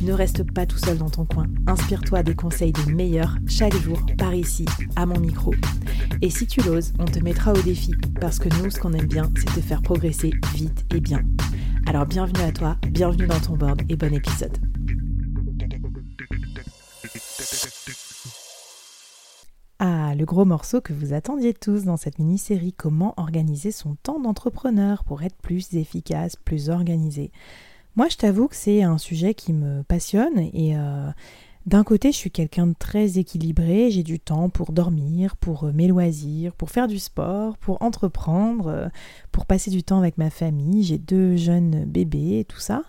Ne reste pas tout seul dans ton coin. Inspire-toi des conseils des meilleurs chaque jour par ici, à mon micro. Et si tu l'oses, on te mettra au défi parce que nous, ce qu'on aime bien, c'est te faire progresser vite et bien. Alors bienvenue à toi, bienvenue dans ton board et bon épisode. Ah, le gros morceau que vous attendiez tous dans cette mini-série Comment organiser son temps d'entrepreneur pour être plus efficace, plus organisé. Moi, je t'avoue que c'est un sujet qui me passionne et euh, d'un côté, je suis quelqu'un de très équilibré, j'ai du temps pour dormir, pour euh, mes loisirs, pour faire du sport, pour entreprendre, euh, pour passer du temps avec ma famille, j'ai deux jeunes bébés et tout ça.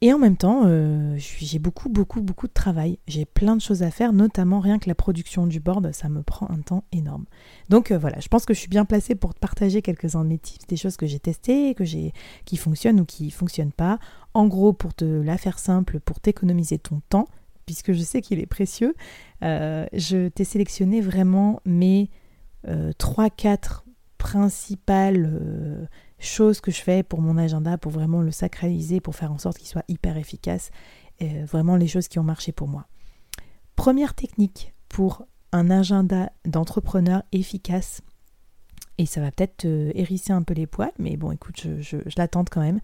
Et en même temps, euh, j'ai beaucoup, beaucoup, beaucoup de travail. J'ai plein de choses à faire, notamment rien que la production du board, ça me prend un temps énorme. Donc euh, voilà, je pense que je suis bien placée pour te partager quelques-uns de mes tips, des choses que j'ai testées, que j'ai, qui fonctionnent ou qui ne fonctionnent pas. En gros, pour te la faire simple, pour t'économiser ton temps, puisque je sais qu'il est précieux, euh, je t'ai sélectionné vraiment mes 3-4 principales chose que je fais pour mon agenda, pour vraiment le sacraliser, pour faire en sorte qu'il soit hyper efficace. Euh, vraiment les choses qui ont marché pour moi. Première technique pour un agenda d'entrepreneur efficace, et ça va peut-être te hérisser un peu les poils, mais bon, écoute, je, je, je l'attente quand même.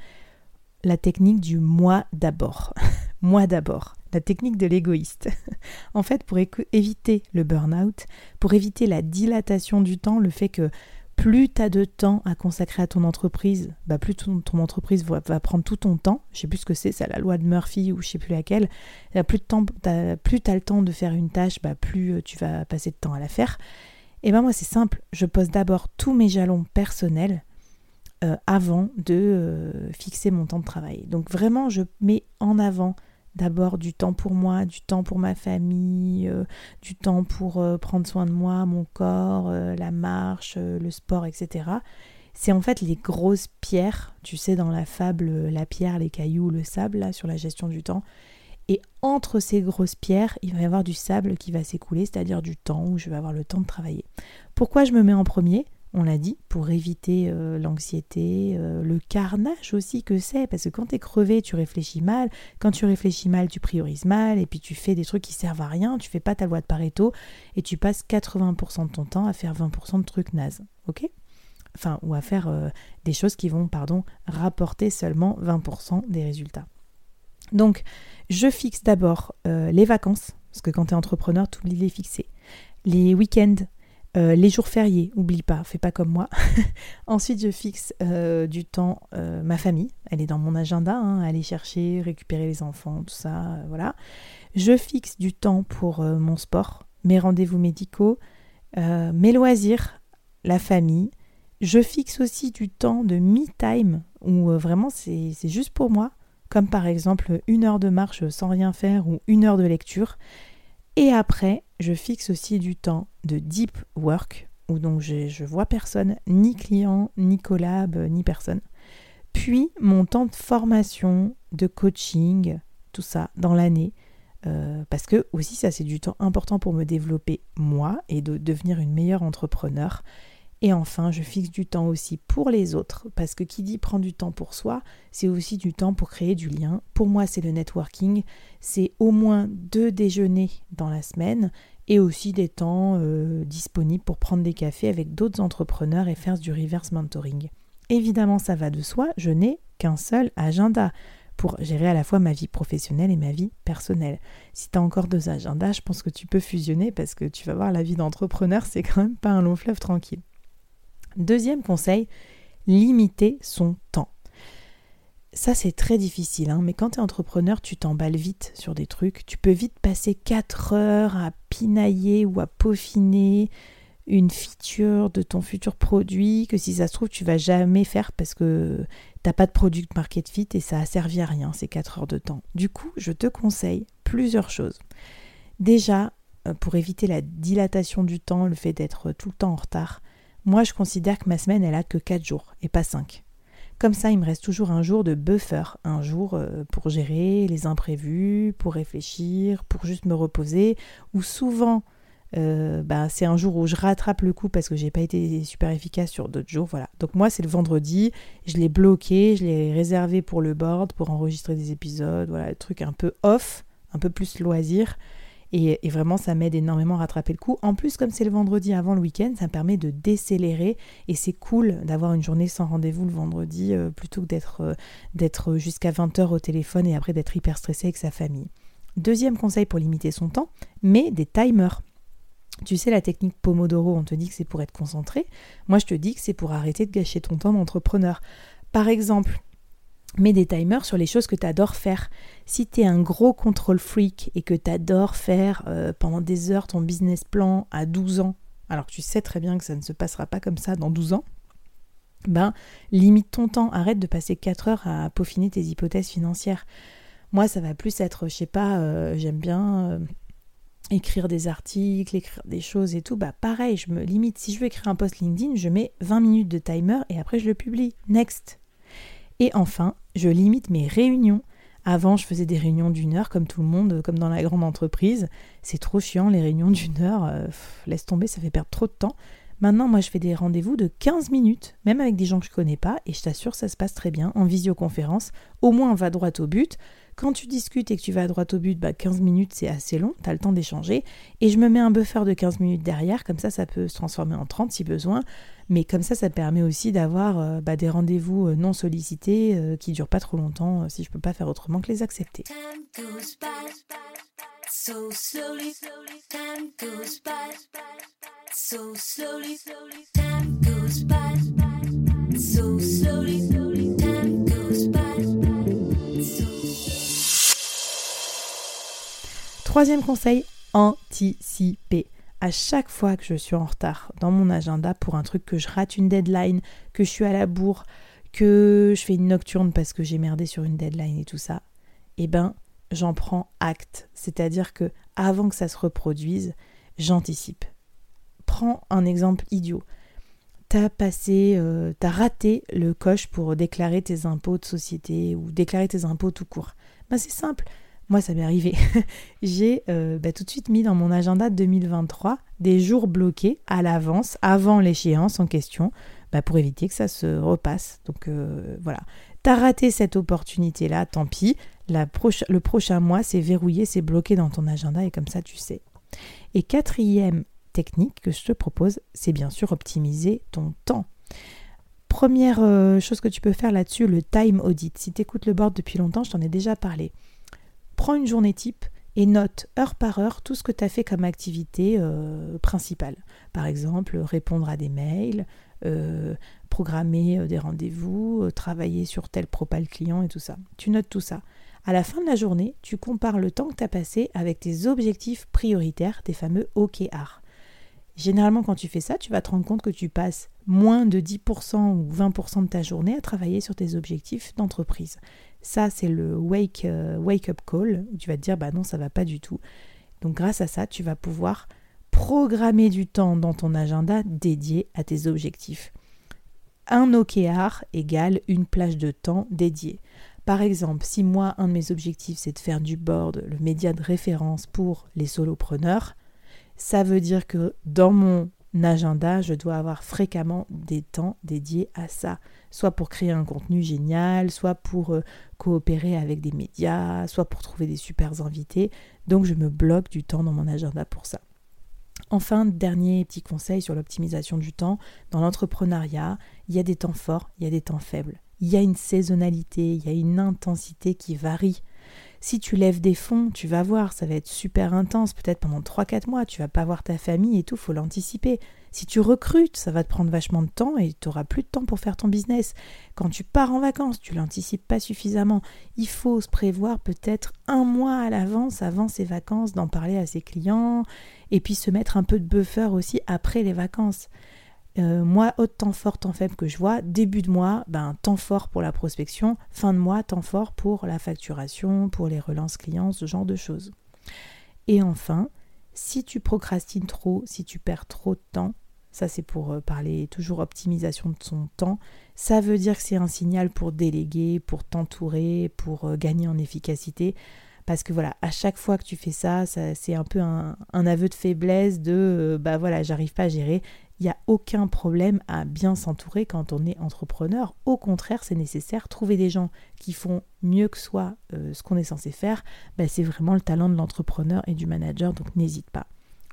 La technique du moi d'abord. moi d'abord. La technique de l'égoïste. en fait, pour éviter le burn-out, pour éviter la dilatation du temps, le fait que plus tu as de temps à consacrer à ton entreprise, bah plus ton, entreprise va, prendre tout ton temps. Je sais plus ce que c'est, c'est la loi de Murphy ou je sais plus laquelle. Plus tu as, le temps de faire une tâche, bah plus euh, tu vas passer de temps à la faire. Et ben moi c'est simple, je pose d'abord tous mes jalons personnels euh, avant de euh, fixer mon temps de travail. Donc vraiment je mets en avant d'abord du temps pour moi, du temps pour ma famille, euh, du temps pour euh, prendre soin de moi, mon corps, euh, la marche, le sport, etc. C'est en fait les grosses pierres, tu sais, dans la fable La pierre, les cailloux, le sable, sur la gestion du temps. Et entre ces grosses pierres, il va y avoir du sable qui va s'écouler, c'est-à-dire du temps où je vais avoir le temps de travailler. Pourquoi je me mets en premier? On l'a dit, pour éviter euh, l'anxiété, euh, le carnage aussi que c'est, parce que quand tu es crevé, tu réfléchis mal, quand tu réfléchis mal, tu priorises mal, et puis tu fais des trucs qui servent à rien, tu fais pas ta loi de Pareto, et tu passes 80% de ton temps à faire 20% de trucs nazes, ok? Enfin, ou à faire euh, des choses qui vont, pardon, rapporter seulement 20% des résultats. Donc, je fixe d'abord les vacances, parce que quand tu es entrepreneur, tu oublies de les fixer. Les week-ends, euh, les jours fériés, oublie pas, fais pas comme moi. Ensuite, je fixe euh, du temps, euh, ma famille, elle est dans mon agenda, hein, aller chercher, récupérer les enfants, tout ça, voilà. Je fixe du temps pour mon sport, mes rendez-vous médicaux, mes loisirs, la famille. Je fixe aussi du temps de me-time, où vraiment c'est juste pour moi, comme par exemple une heure de marche sans rien faire ou une heure de lecture. Et après, je fixe aussi du temps de deep work, où donc je vois personne, ni client, ni collab, ni personne. Puis mon temps de formation, de coaching, tout ça dans l'année. Euh, parce que aussi ça c'est du temps important pour me développer moi et de devenir une meilleure entrepreneur et enfin, je fixe du temps aussi pour les autres, parce que qui dit prendre du temps pour soi, c'est aussi du temps pour créer du lien. Pour moi, c'est le networking, c'est au moins deux déjeuners dans la semaine et aussi des temps euh, disponibles pour prendre des cafés avec d'autres entrepreneurs et faire du reverse mentoring. Évidemment, ça va de soi, je n'ai qu'un seul agenda pour gérer à la fois ma vie professionnelle et ma vie personnelle. Si tu as encore deux agendas, je pense que tu peux fusionner parce que tu vas voir la vie d'entrepreneur, c'est quand même pas un long fleuve tranquille. Deuxième conseil, limiter son temps. Ça, c'est très difficile, hein, mais quand tu es entrepreneur, tu t'emballes vite sur des trucs. Tu peux vite passer 4 heures à pinailler ou à peaufiner une feature de ton futur produit que si ça se trouve, tu vas jamais faire parce que t'as pas de product market fit et ça a servi à rien ces 4 heures de temps. Du coup, je te conseille plusieurs choses. Déjà, euh, pour éviter la dilatation du temps, le fait d'être tout le temps en retard, moi, je considère que ma semaine, elle a que 4 jours et pas 5. Comme ça, il me reste toujours un jour de buffer, un jour euh, pour gérer les imprévus, pour réfléchir, pour juste me reposer, ou souvent euh, bah, c'est un jour où je rattrape le coup parce que j'ai pas été super efficace sur d'autres jours. Voilà. Donc moi, c'est le vendredi, je l'ai bloqué, je l'ai réservé pour le board, pour enregistrer des épisodes, voilà, le truc un peu off, un peu plus loisir. Et, vraiment, ça m'aide énormément à rattraper le coup. En plus, comme c'est le vendredi avant le week-end, ça me permet de décélérer. Et c'est cool d'avoir une journée sans rendez-vous le vendredi euh, plutôt que d'être euh, jusqu'à 20h au téléphone et après d'être hyper stressé avec sa famille. Deuxième conseil pour limiter son temps, mais des timers. Tu sais, la technique Pomodoro, on te dit que c'est pour être concentré. Moi, je te dis que c'est pour arrêter de gâcher ton temps d'entrepreneur. Par exemple, mets des timers sur les choses que tu adores faire. Si tu es un gros control freak et que tu adores faire euh, pendant des heures ton business plan à 12 ans, alors que tu sais très bien que ça ne se passera pas comme ça dans 12 ans, ben limite ton temps, arrête de passer 4 heures à peaufiner tes hypothèses financières. Moi, ça va plus être, je sais pas, euh, j'aime bien euh, écrire des articles, écrire des choses et tout, bah pareil, je me limite. Si je veux écrire un post LinkedIn, je mets 20 minutes de timer et après je le publie. Next. Et enfin, je limite mes réunions. Avant, je faisais des réunions d'une heure comme tout le monde, comme dans la grande entreprise. C'est trop chiant les réunions d'une heure. Euh, laisse tomber, ça fait perdre trop de temps. Maintenant, moi, je fais des rendez-vous de 15 minutes, même avec des gens que je connais pas, et je t'assure, ça se passe très bien en visioconférence. Au moins, on va droit au but. Quand tu discutes et que tu vas à droite au but, bah 15 minutes c'est assez long, tu as le temps d'échanger. Et je me mets un buffer de 15 minutes derrière, comme ça ça peut se transformer en 30 si besoin. Mais comme ça, ça permet aussi d'avoir euh, bah, des rendez-vous euh, non sollicités euh, qui durent pas trop longtemps si je peux pas faire autrement que les accepter. Troisième conseil, anticiper. À chaque fois que je suis en retard dans mon agenda pour un truc que je rate une deadline, que je suis à la bourre, que je fais une nocturne parce que j'ai merdé sur une deadline et tout ça, eh ben j'en prends acte. C'est-à-dire que avant que ça se reproduise, j'anticipe. Prends un exemple idiot. T'as passé, euh, t'as raté le coche pour déclarer tes impôts de société ou déclarer tes impôts tout court. Ben c'est simple, moi, ça m'est arrivé. J'ai euh, bah, tout de suite mis dans mon agenda 2023 des jours bloqués à l'avance, avant l'échéance en question, bah, pour éviter que ça se repasse. Donc euh, voilà. T'as raté cette opportunité-là, tant pis. le prochain mois, c'est verrouillé, c'est bloqué dans ton agenda et comme ça, tu sais. Et quatrième technique que je te propose, c'est bien sûr optimiser ton temps. Première euh, chose que tu peux faire là-dessus, le time audit. Si tu écoutes le board depuis longtemps, je t'en ai déjà parlé prends une journée type et note heure par heure tout ce que tu as fait comme activité euh, principale. Par exemple, répondre à des mails, euh, programmer euh, des rendez-vous, travailler sur tel propal client et tout ça. Tu notes tout ça. À la fin de la journée, tu compares le temps que tu as passé avec tes objectifs prioritaires, tes fameux OKR. Généralement, quand tu fais ça, tu vas te rendre compte que tu passes moins de 10% ou 20% de ta journée à travailler sur tes objectifs d'entreprise. Ça, c'est le wake, euh, call, où tu vas te dire, bah non, ça va pas du tout. Donc grâce à ça, tu vas pouvoir programmer du temps dans ton agenda dédié à tes objectifs. Un OKR égale une plage de temps dédiée. Par exemple, si moi, un de mes objectifs, c'est de faire du board, le média de référence pour les solopreneurs, ça veut dire que dans mon agenda, je dois avoir fréquemment des temps dédiés à ça, soit pour créer un contenu génial, soit pour euh, coopérer avec des médias, soit pour trouver des super invités. Donc je me bloque du temps dans mon agenda pour ça. Enfin, dernier petit conseil sur l'optimisation du temps. Dans l'entrepreneuriat, il y a des temps forts, il y a des temps faibles. Il y a une saisonnalité, il y a une intensité qui varie. Si tu lèves des fonds, tu vas voir, ça va être super intense, peut-être pendant 3-4 mois, tu vas pas voir ta famille et tout, faut l'anticiper. Si tu recrutes, ça va te prendre vachement de temps et tu auras plus de temps pour faire ton business. Quand tu pars en vacances, tu l'anticipes pas suffisamment. Il faut se prévoir peut-être un mois à l'avance, avant ses vacances, d'en parler à ses clients et puis se mettre un peu de buffer aussi après les vacances. Euh, moi, autre temps fort, temps faible que je vois, début de mois, ben, temps fort pour la prospection, fin de mois, temps fort pour la facturation, pour les relances clients, ce genre de choses. Et enfin, si tu procrastines trop, si tu perds trop de temps, Ça, c'est pour euh, parler toujours optimisation de son temps. Ça veut dire que c'est un signal pour déléguer, pour t'entourer, pour euh, gagner en efficacité. Parce que voilà, à chaque fois que tu fais ça, c'est un peu un, aveu de faiblesse de euh, bah voilà, j'arrive pas à gérer. Il n'y a aucun problème à bien s'entourer quand on est entrepreneur. Au contraire, c'est nécessaire. Trouver des gens qui font mieux que soi ce qu'on est censé faire, bah, c'est vraiment le talent de l'entrepreneur et du manager, donc n'hésite pas.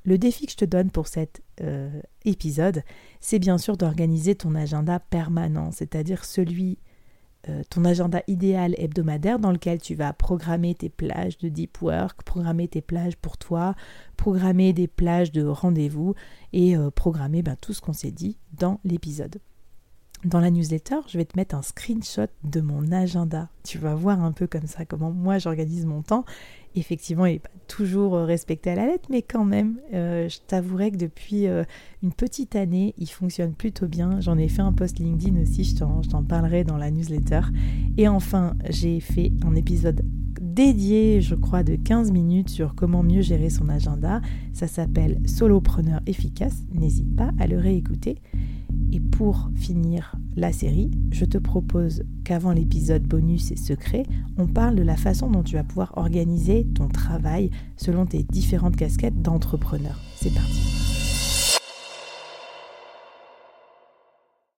Le défi que je te donne pour cet euh, épisode, c'est bien sûr d'organiser ton agenda permanent, c'est-à-dire celui, euh, ton agenda idéal hebdomadaire dans lequel tu vas programmer tes plages de deep work, programmer tes plages pour toi, programmer des plages de rendez-vous et euh, programmer ben, tout ce qu'on s'est dit dans l'épisode. Dans la newsletter, je vais te mettre un screenshot de mon agenda. Tu vas voir un peu comme ça comment moi j'organise mon temps Effectivement, il n'est pas toujours euh, respecté à la lettre, mais quand même, euh, je t'avouerai que depuis euh, une petite année, il fonctionne plutôt bien. J'en ai fait un post LinkedIn aussi, je t'en parlerai dans la newsletter. Et enfin, j'ai fait un épisode dédié, je crois, de 15 minutes sur comment mieux gérer son agenda. Ça s'appelle Solopreneur efficace. N'hésite pas à le réécouter. Et pour finir la série, je te propose qu'avant l'épisode bonus et secret, on parle de la façon dont tu vas pouvoir organiser ton travail selon tes différentes casquettes d'entrepreneur. C'est parti.